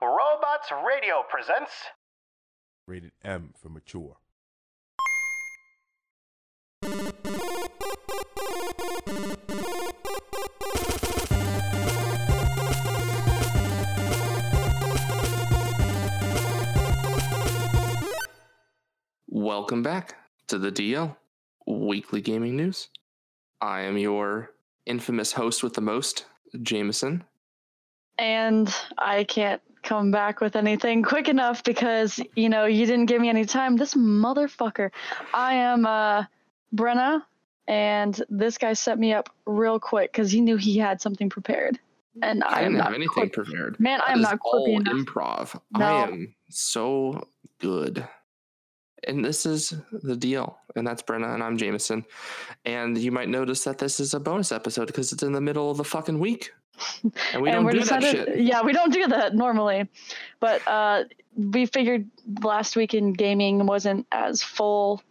Robots Radio presents. Rated M for mature. Welcome back to the DL Weekly Gaming News. I am your infamous host with the most, Jameson. and I can't come back with anything quick enough because you know you didn't give me any time. This motherfucker. I am uh Brenna, and this guy set me up real quick because he knew he had something prepared, and I, I didn't have anything prepared. Man, I am not all enough. improv. No. I am so good. And this is the deal. And that's Brenna, and I'm Jameson. And you might notice that this is a bonus episode because it's in the middle of the fucking week. And we and don't do that shit. yeah, we don't do that normally, but uh, we figured last week in gaming wasn't as full,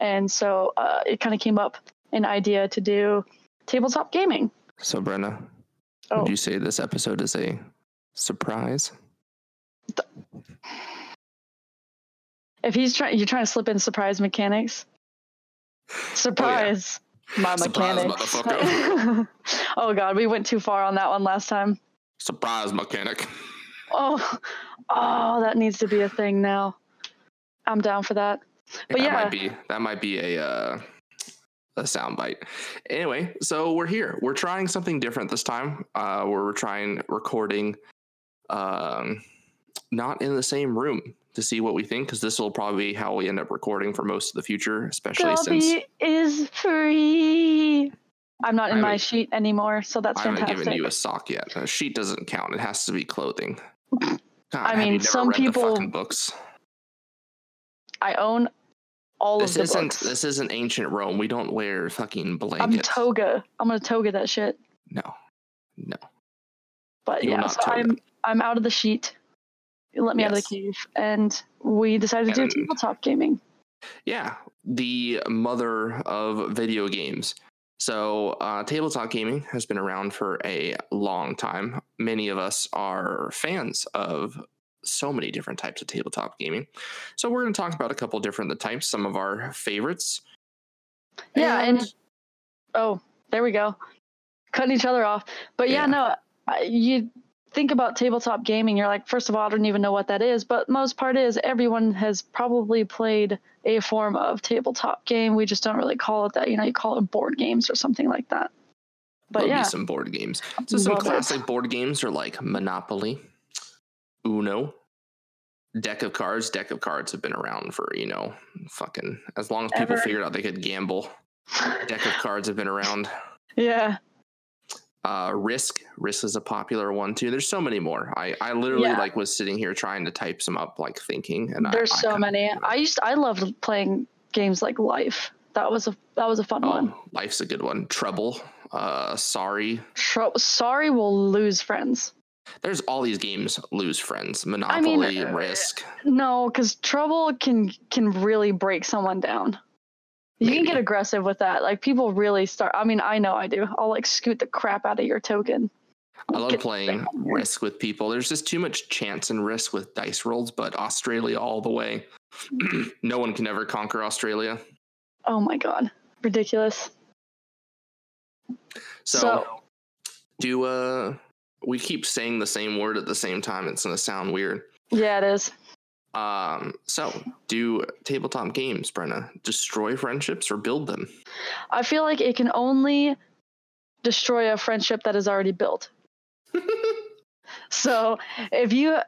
and so uh, it kind of came up an idea to do tabletop gaming. So, Brenna, Oh. would you say this episode is a surprise? If he's trying, you're trying to slip in surprise mechanics. Surprise, my Surprise, mechanics. oh god, we went too far on that one last time. Surprise mechanic. Oh, oh, that needs to be a thing now. I'm down for that. But that yeah. might be that might be a uh, a soundbite. Anyway, so we're here. We're trying something different this time. Uh, we're trying recording, um, not in the same room to see what we think because this will probably be how we end up recording for most of the future, especially since is free. I'm not in I my sheet anymore, so that's I haven't fantastic. given you a sock yet. A sheet doesn't count. It has to be clothing. God, I mean, some people- books. I own all This of the isn't books. this isn't ancient Rome. We don't wear fucking blankets. I'm toga. I'm gonna toga that shit. no, no. But You yeah, so toga. I'm I'm out of the sheet. Let me out of the cave, and we decided to do tabletop gaming. Yeah, the mother of video games. So, uh, tabletop gaming has been around for a long time. Many of us are fans of so many different types of tabletop gaming. So, we're going to talk about a couple different types, some of our favorites. Yeah, and oh, there we go, cutting each other off. But yeah, Yeah. no, you think about tabletop gaming, you're like, first of all, I don't even know what that is. But most part is everyone has probably played a form of tabletop game. We just don't really call it that. You know, you call it board games or something like that. But Love yeah, some board games. So, some Love it. classic board games are like Monopoly, Uno, Deck of Cards. Deck of Cards have been around for, you know, fucking as long as people Ever. figured out they could gamble. Deck of Cards have been around. yeah, uh risk risk is a popular one too there's so many more i i literally Yeah. like was sitting here trying to type some up like thinking and there's I, I so couldn't many. I used, I loved playing games like Life. That was a that was a fun one. oh life's a good one trouble uh sorry Tro- Sorry, we'll lose friends. there's all these games lose friends mean, monopoly uh, risk No, because trouble can can really break someone down. You can get aggressive with that. Like people really start. I mean, I know I do. I'll like scoot the crap out of your token. i love Get playing risk with people there's just too much chance and risk with dice rolls but australia all the way no one can ever conquer australia Oh my god, ridiculous. so, So- do uh we keep saying the same word at the same time it's gonna sound weird Yeah, it is. Um, so do tabletop games, Brenna, destroy friendships or build them? I feel like it can only destroy a friendship that is already built. So if you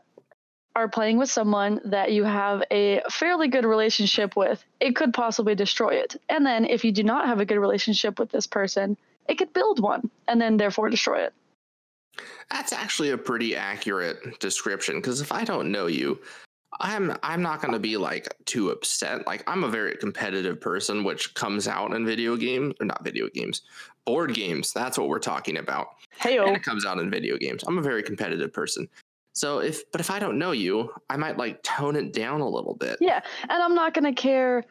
are playing with someone that you have a fairly good relationship with, it could possibly destroy it. And then if you do not have a good relationship with this person, it could build one and then therefore destroy it. That's actually a pretty accurate description because if I don't know you, I'm I'm not going to be like too upset. Like I'm a very competitive person, which comes out in video games or not video games, board games. That's what we're talking about. Hey, And it comes out in video games. I'm a very competitive person. So if but if I don't know you, I might like tone it down a little bit. Yeah, and I'm not going to care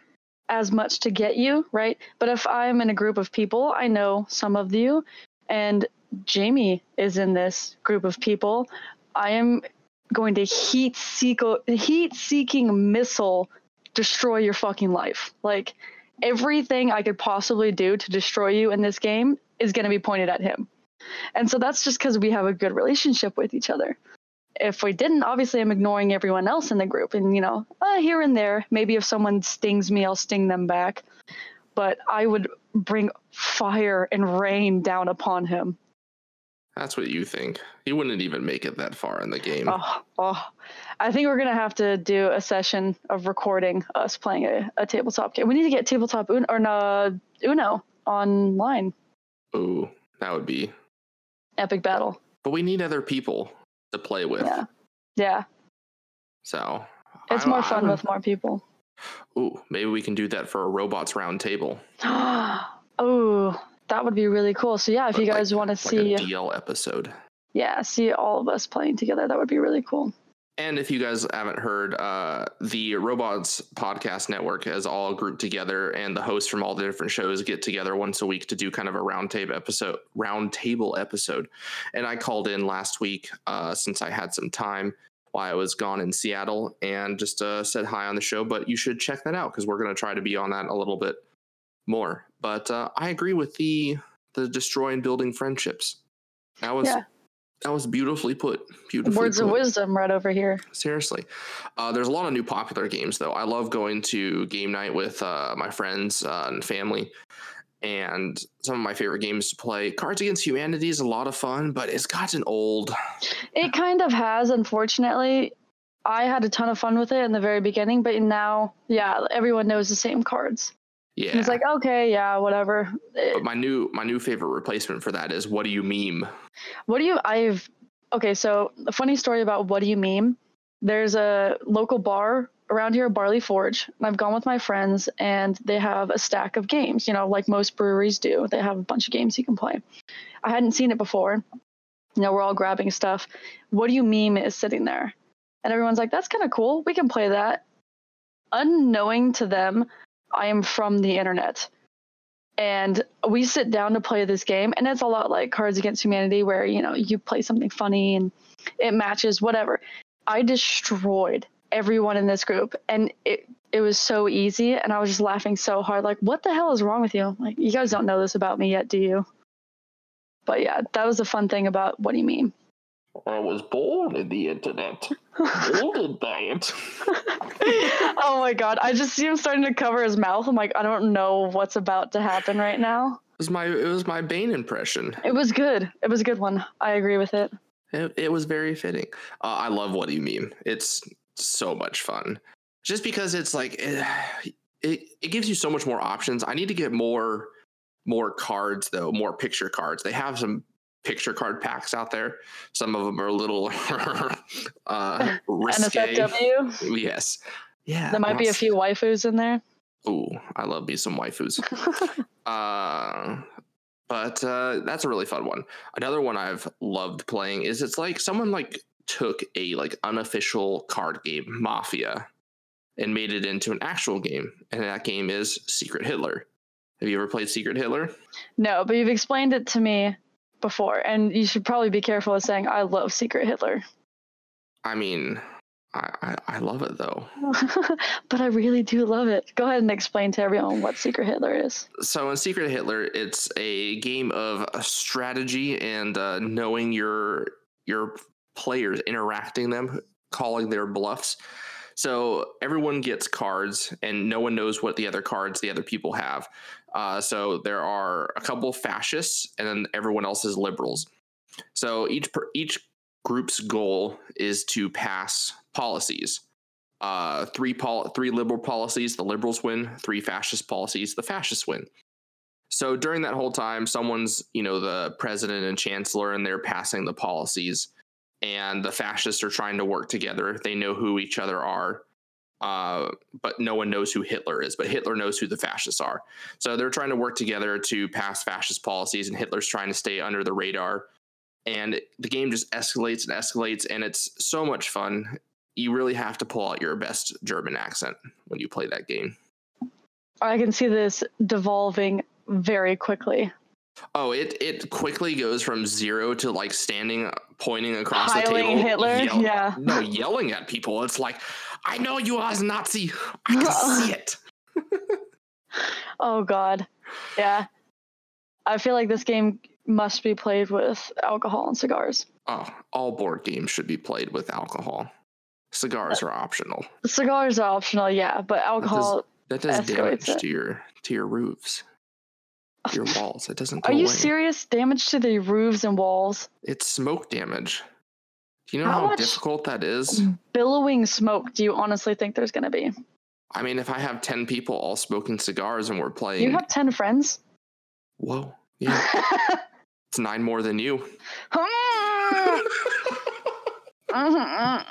as much to get you, right? But if I'm in a group of people, I know some of you, and Jamie is in this group of people. I am going to heat seek heat seeking missile destroy your fucking life. Like everything I could possibly do to destroy you in this game is going to be pointed at him. And so that's just because we have a good relationship with each other. If we didn't, obviously I'm ignoring everyone else in the group. And, you know, uh, here and there, maybe if someone stings me, I'll sting them back. But I would bring fire and rain down upon him. That's what you think. He wouldn't even make it that far in the game. Oh, oh. I think we're gonna have to do a session of recording us playing a, a tabletop game. We need to get tabletop Uno or no, Uno online. Ooh, that would be epic battle. But we need other people to play with. Yeah, yeah. So it's more fun with more people. Ooh, maybe we can do that for a robots round table. oh, that would be really cool. So yeah, if but you guys like, want to see a DL episode, yeah, see all of us playing together, that would be really cool. And if you guys haven't heard, uh, the Robots Podcast Network is all grouped together, and the hosts from all the different shows get together once a week to do kind of a roundtable episode. Roundtable episode, and I called in last week uh, since I had some time while I was gone in Seattle, and just uh, said hi on the show. But you should check that out because we're going to try to be on that a little bit more. But uh, I agree with the the destroy and building friendships. That was yeah. that was beautifully put. Beautifully words put. of wisdom right over here. Seriously, uh, there's a lot of new popular games though. I love going to game night with uh, my friends uh, and family. And some of my favorite games to play. Cards Against Humanity is a lot of fun, but it's gotten old. It kind of has, unfortunately. I had a ton of fun with it in the very beginning, but now, yeah, everyone knows the same cards. Yeah. He's like, okay, yeah, whatever. But my new my new favorite replacement for that is what do you meme? What do you I've okay, so a funny story about what do you meme? There's a local bar around here, Barley Forge, and I've gone with my friends and they have a stack of games, you know, like most breweries do. They have a bunch of games you can play. I hadn't seen it before. You know, we're all grabbing stuff. What do you meme is sitting there? And everyone's like, that's kind of cool. We can play that. Unknowing to them, I am from the internet. And we sit down to play this game, and it's a lot like Cards Against Humanity, where you know you play something funny and it matches whatever. I destroyed everyone in this group, and it it was so easy, and I was just laughing so hard. Like, what the hell is wrong with you? Like, you guys don't know this about me yet, do you? But yeah, that was the fun thing about what do you meme? I was born in the internet. Molded by it. Oh my god. I just see him starting to cover his mouth. I'm like, I don't know what's about to happen right now. It was my it was my Bane impression. It was good. It was a good one. I agree with it. It, it was very fitting. Uh, I love what you meme. It's so much fun. Just because it's like it, it it gives you so much more options. I need to get more more cards though, more picture cards. They have some picture card packs out there. Some of them are a little uh, risque. NSFW? Yes. Yeah. There might be a few waifus in there. Ooh, I love me some waifus. uh, but uh, that's a really fun one. Another one I've loved playing is it's like someone like took a like unofficial card game, Mafia, and made it into an actual game, and that game is Secret Hitler. Have you ever played Secret Hitler? No, but you've explained it to me before, and you should probably be careful of saying I love Secret Hitler. I mean, I, I, I love it though. but I really do love it. Go ahead and explain to everyone what Secret Hitler is. So in Secret Hitler, it's a game of strategy and uh, knowing your your players, interacting them, calling their bluffs. So everyone gets cards, and no one knows what the other cards the other people have. Uh, so there are a couple fascists, and then everyone else is liberals. So each each group's goal is to pass policies. Uh, three pol- three liberal policies, the liberals win. Three fascist policies, the fascists win. So during that whole time, someone's you know the president and chancellor, and they're passing the policies and the fascists are trying to work together. They know who each other are, uh, but no one knows who Hitler is. But Hitler knows who the fascists are. So they're trying to work together to pass fascist policies, and Hitler's trying to stay under the radar. And the game just escalates and escalates, and it's so much fun. You really have to pull out your best German accent when you play that game. I can see this devolving very quickly. Oh, it it quickly goes from zero to like standing, pointing across the table, Hitler? yell- Yeah. no, yelling at people. It's like, I know you as Nazi. I can see it. Oh God, yeah. I feel like this game must be played with alcohol and cigars. Oh, all board games should be played with alcohol. Cigars are optional. Cigars are optional, yeah, but alcohol. That does Escalates damage it. to your to your roofs, your walls. It doesn't. Are you away. serious? Damage to the roofs and walls. It's smoke damage. Do you know How how, difficult that is? Billowing smoke. Do you honestly think there's going to be? I mean, if I have ten people all smoking cigars and we're playing, You have ten friends. whoa, yeah, it's nine more than you. oh,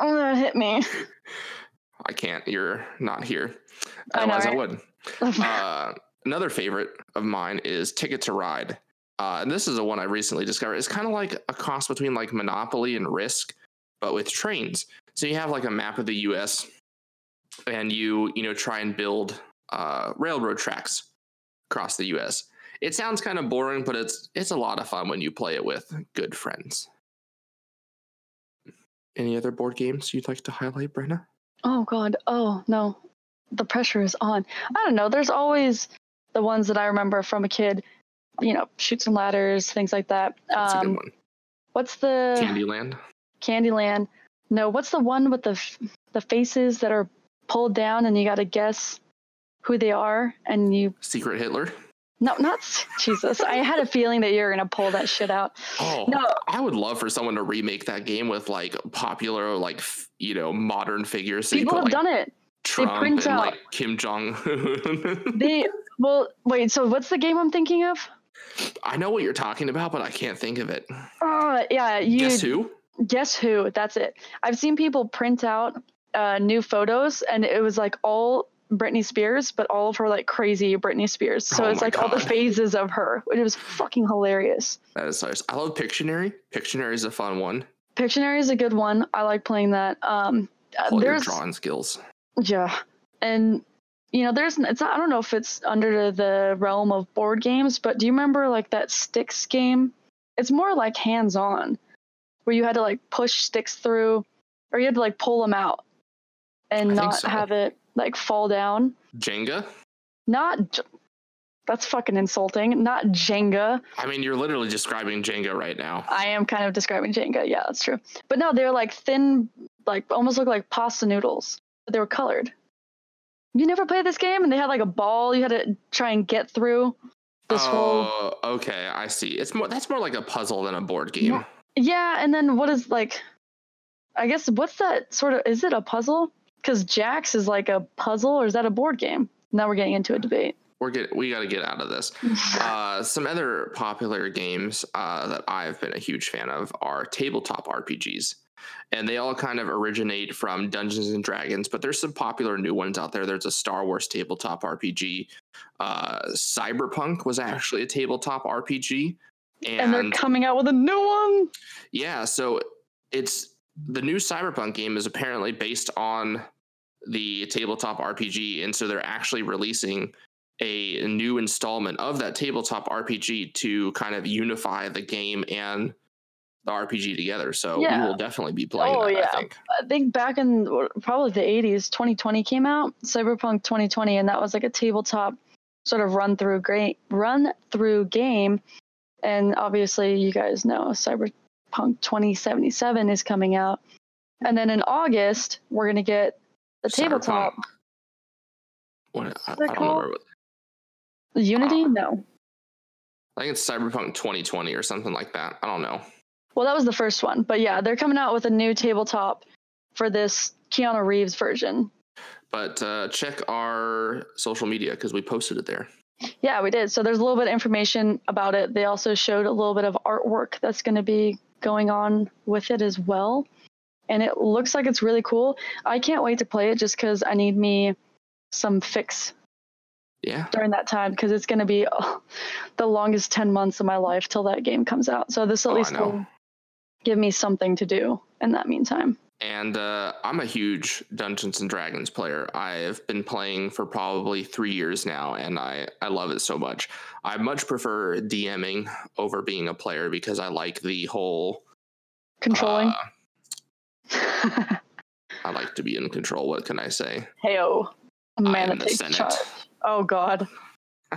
that hit me. I can't. You're not here. I know, Otherwise, I, would. Uh, another favorite of mine is Ticket to Ride. Uh, and this is a one I recently discovered. It's kind of like a cross between like Monopoly and Risk, but with trains. So you have like a map of the U.S. and you you know try and build uh, railroad tracks across the U.S. It sounds kind of boring, but it's it's a lot of fun when you play it with good friends. Any other board games you'd like to highlight, Brenna? oh God. Oh no, the pressure is on. I don't know. There's always the ones that I remember from a kid. You know, Chutes and Ladders, things like that. That's a Um, good one. what's the Candyland. Candyland? No, what's the one with the f- the faces that are pulled down and you got to guess who they are and you Secret Hitler. no not Jesus. I had a feeling that you were gonna pull that shit out. Oh, No. I would love for someone to remake that game with like popular, like f- you know, modern figures. So People put, have like, done it. Trump print and out- like Kim Jong. They well wait. So what's the game I'm thinking of? I know what you're talking about, but I can't think of it. Oh yeah, you Guess who? Guess who? That's it. I've seen people print out uh, new photos, and it was like all Britney Spears, but all of her like crazy Britney Spears. So Oh it's like all the phases of her. It was fucking hilarious. That is hilarious. I love Pictionary. Pictionary is a fun one. Pictionary is a good one. I like playing that. Um, uh, Pull your there's drawing skills. yeah, and you know, there's it's not, I don't know if it's under the realm of board games, but do you remember like that sticks game? It's more like hands on, where you had to like push sticks through, or you had to like pull them out, and I not so. have it like fall down. Jenga. Not j- that's fucking insulting. Not Jenga. I mean, you're literally describing Jenga right now. I am kind of describing Jenga. Yeah, that's true. But no, they're like thin, like almost look like pasta noodles, but they were colored. You never played this game, and they had like a ball you had to try and get through. This whole oh, okay. I see. It's more. That's more like a puzzle than a board game. No. yeah, and then what is like? I guess what's that sort of? Is it a puzzle? Because Jax is like a puzzle, or is that a board game? Now we're getting into a debate. We're get. We got to get out of this. Uh, some other popular games uh, that I've been a huge fan of are tabletop RPGs. And they all kind of originate from Dungeons and Dragons, but there's some popular new ones out there. There's a Star Wars tabletop RPG. Uh, Cyberpunk was actually a tabletop RPG. and And, they're coming out with a new one. yeah, so it's the new Cyberpunk game is apparently based on the tabletop RPG. And so they're actually releasing a new installment of that tabletop RPG to kind of unify the game and the RPG together. So Yeah. we will definitely be playing Oh, that, yeah. I think. I think back in probably the 80s, 2020 came out, Cyberpunk 2020, and that was like a tabletop sort of run through great run through game. And obviously, you guys know Cyberpunk 2077 is coming out. And then in August, we're going to get the tabletop. What, I, I that don't know. called? Unity? Ah. No. I think it's Cyberpunk 2020 or something like that. I don't know. Well, that was the first one. But yeah, they're coming out with a new tabletop for this Keanu Reeves version. But uh, check our social media because we posted it there. Yeah, we did. So there's a little bit of information about it. They also showed a little bit of artwork that's going to be going on with it as well. And it looks like it's really cool. I can't wait to play it just because I need me some fix Yeah. during that time because it's going to be oh, the longest 10 months of my life till that game comes out. So this at Oh, least will give me something to do in that meantime. And uh, I'm a huge Dungeons and Dragons player. I've been playing for probably three years now, and I, I love it so much. I much prefer DMing over being a player because I like the whole Controlling. uh, I like to be in control. What can I say? Heyo. I Man, am the takes Senate. charge. Oh God.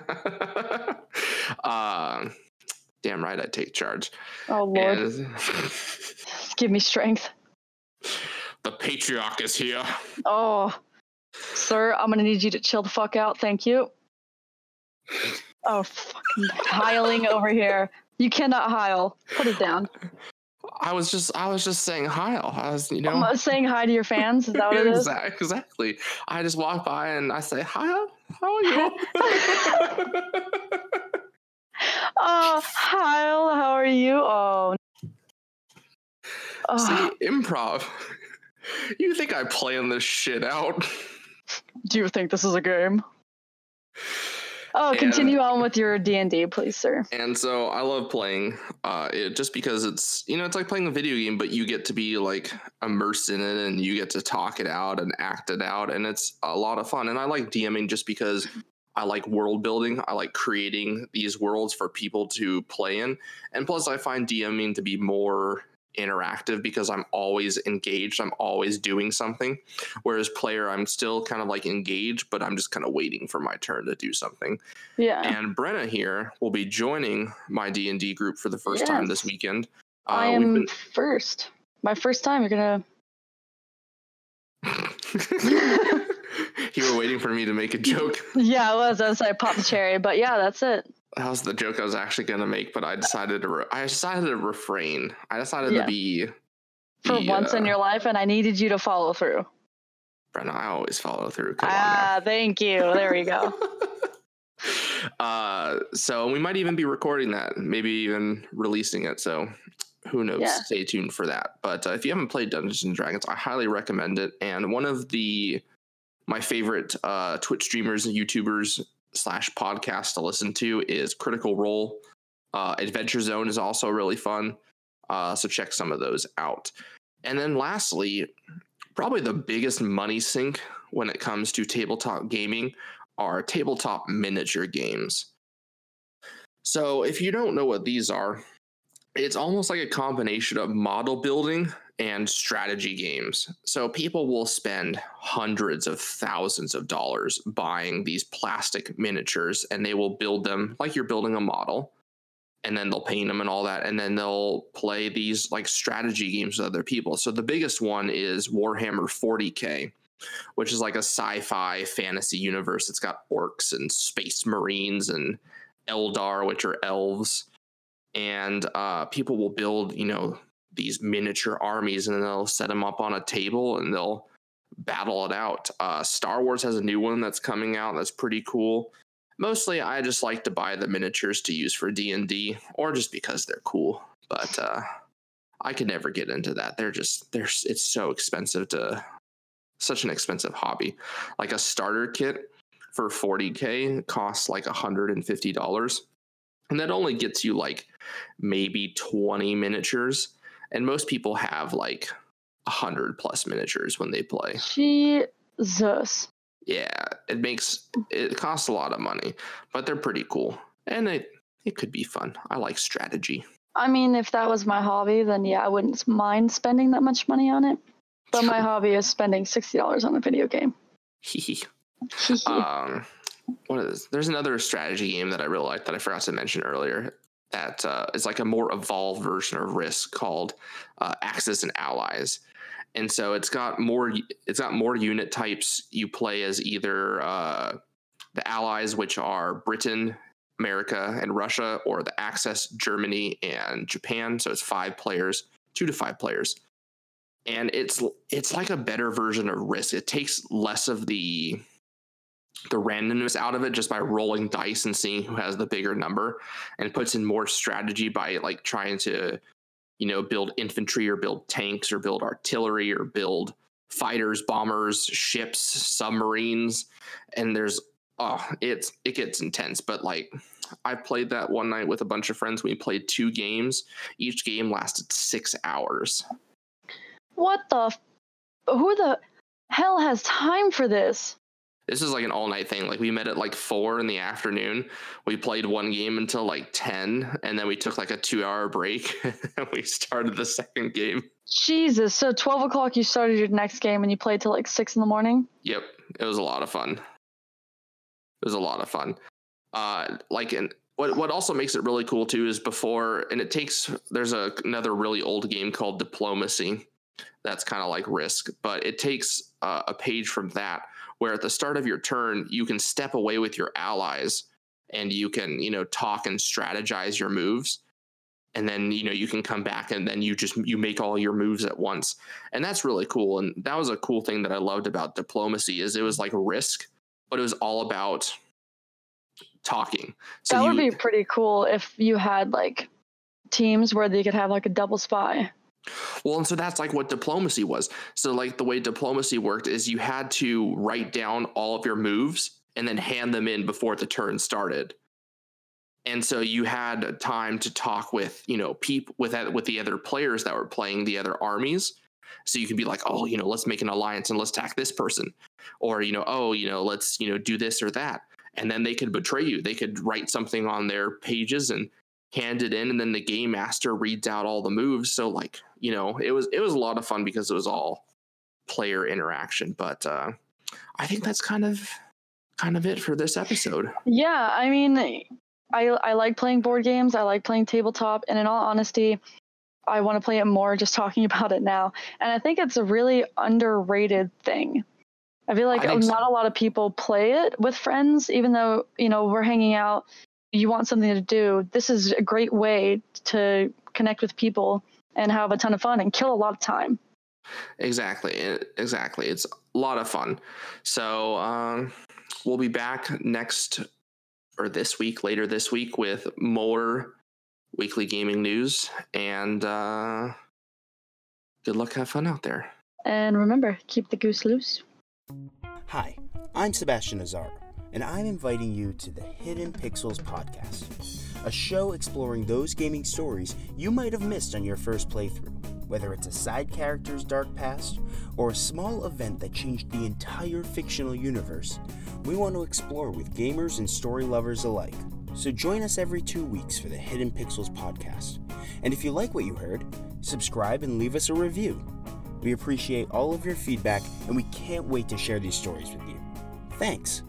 uh, damn right, I take charge. Oh Lord. And Give me strength. the patriarch is here. Oh, sir, I'm gonna need you to chill the fuck out. Thank you. Oh, fucking hiling over here. You cannot hile. Put it down. I was just, I was just saying hi. I was, you know, I'm saying hi to your fans. Is that what it is? Exactly. I just walk by and I say, "Hi, how are you?" Oh, Hile, how are you? Oh. Oh, See, improv. You think I plan this shit out? do you think this is a game? Oh, And- continue on with your D and D, please, sir. And so I love playing uh, it just because it's you know it's like playing a video game, but you get to be like immersed in it and you get to talk it out and act it out, and it's a lot of fun. And I like DMing just because I like world building. I like creating these worlds for people to play in, and plus I find DMing to be more interactive because I'm always engaged. I'm always doing something. Whereas player, I'm still kind of like engaged, but I'm just kind of waiting for my turn to do something Yeah. and Brenna here will be joining my D and D group for the first time this weekend. Uh, I am been- first. My first time. You're gonna. you were waiting for me to make a joke. yeah, I was. I was. I popped the cherry, but yeah, that's it. That was the joke I was actually going to make, but I decided to. Re- I decided to refrain. I decided Yeah. to be. For be, once in uh, your life, and I needed you to follow through. Brenna, I always follow through. Come Ah, thank you. There we go. uh, so we might even be recording that, maybe even releasing it. So who knows? Yeah. Stay tuned for that. But uh, if you haven't played Dungeons and Dragons, I highly recommend it. And one of the my favorite uh, Twitch streamers and YouTubers slash podcast to listen to is Critical Role. Uh, Adventure Zone is also really fun. Uh, so check some of those out. And then lastly, probably the biggest money sink when it comes to tabletop gaming are tabletop miniature games. So if you don't know what these are, it's almost like a combination of model building and strategy games. So people will spend hundreds of thousands of dollars buying these plastic miniatures and they will build them like you're building a model. And then they'll paint them and all that. And then they'll play these like strategy games with other people. So the biggest one is Warhammer 40K, which is like a sci fi fantasy universe. It's got orcs and space marines and Eldar, which are elves and uh, people will build you know these miniature armies and then they'll set them up on a table and they'll battle it out. Uh, star wars has a new one that's coming out that's pretty cool. Mostly i just like to buy the miniatures to use for d&d or just because they're cool. But uh, i could never get into that. They're just they're it's so expensive to such an expensive hobby. Like a starter kit for 40k costs like $150 and that only gets you like maybe 20 miniatures and most people have like a 100 plus miniatures when they play. Jesus. yeah it makes it costs a lot of money but they're pretty cool. And it it could be fun. I like strategy. I mean, if that was my hobby, then yeah, I wouldn't mind spending that much money on it. But my hobby is spending sixty dollars on a video game. um what is there's another strategy game that i really like that i forgot to mention earlier that uh, is like a more evolved version of risk called uh, axis and allies. And so it's got more it's got more unit types. You play as either uh, the allies which are britain america and russia or the axis germany and japan. So it's five players two to five players. And it's it's like a better version of risk. It takes less of the the randomness out of it just by rolling dice and seeing who has the bigger number and puts in more strategy by like trying to you know build infantry or build tanks or build artillery or build fighters bombers ships submarines and there's oh it's it gets intense but like I played that one night with a bunch of friends. We played two games. Each game lasted six hours. What the? F- who the hell has time for this? This is like an all night thing. Like we met at like four in the afternoon. We played one game until like 10, and then we took like a two hour break and we started the second game. Jesus. So 12 o'clock, you started your next game and you played till like 6 in the morning? Yep. It was a lot of fun. It was a lot of fun. Uh, like, and what, what also makes it really cool too is before, and it takes, there's a, another really old game called Diplomacy that's kind of like Risk, but it takes uh, a page from that where at the start of your turn you can step away with your allies and you can you know talk and strategize your moves. And then you know you can come back and then you just you make all your moves at once. And that's really cool. And that was a cool thing that i loved about diplomacy is it was like risk but it was all about talking. So that would you, be pretty cool if you had like teams where they could have like a double spy well, and so that's like what diplomacy was. So, like the way diplomacy worked is you had to write down all of your moves and then hand them in before the turn started. And so you had time to talk with, you know, people with with the other players that were playing the other armies. So you could be like, oh, you know, let's make an alliance and let's attack this person, or you know, oh, you know, let's you know do this or that, and then they could betray you. They could write something on their pages and hand it in and then the game master reads out all the moves. So like you know it was it was a lot of fun because it was all player interaction. But uh i think that's kind of kind of it for this episode. Yeah i mean i i like playing board games. I like playing tabletop. And in all honesty i want to play it more just talking about it now. And i think it's a really underrated thing. I feel like not so. a lot of people play it with friends even though you know we're hanging out you want something to do, this is a great way to connect with people and have a ton of fun and kill a lot of time. Exactly. Exactly. It's a lot of fun. So um, we'll be back next or this week, later this week, with more weekly gaming news. And uh, good luck. Have fun out there. And remember, keep the goose loose. Hi, I'm Sebastian Azar and I'm inviting you to the Hidden Pixels podcast, a show exploring those gaming stories you might have missed on your first playthrough. Whether it's a side character's dark past or a small event that changed the entire fictional universe, we want to explore with gamers and story lovers alike. So join us every two weeks for the Hidden Pixels podcast. And if you like what you heard, subscribe and leave us a review. We appreciate all of your feedback and we can't wait to share these stories with you. Thanks.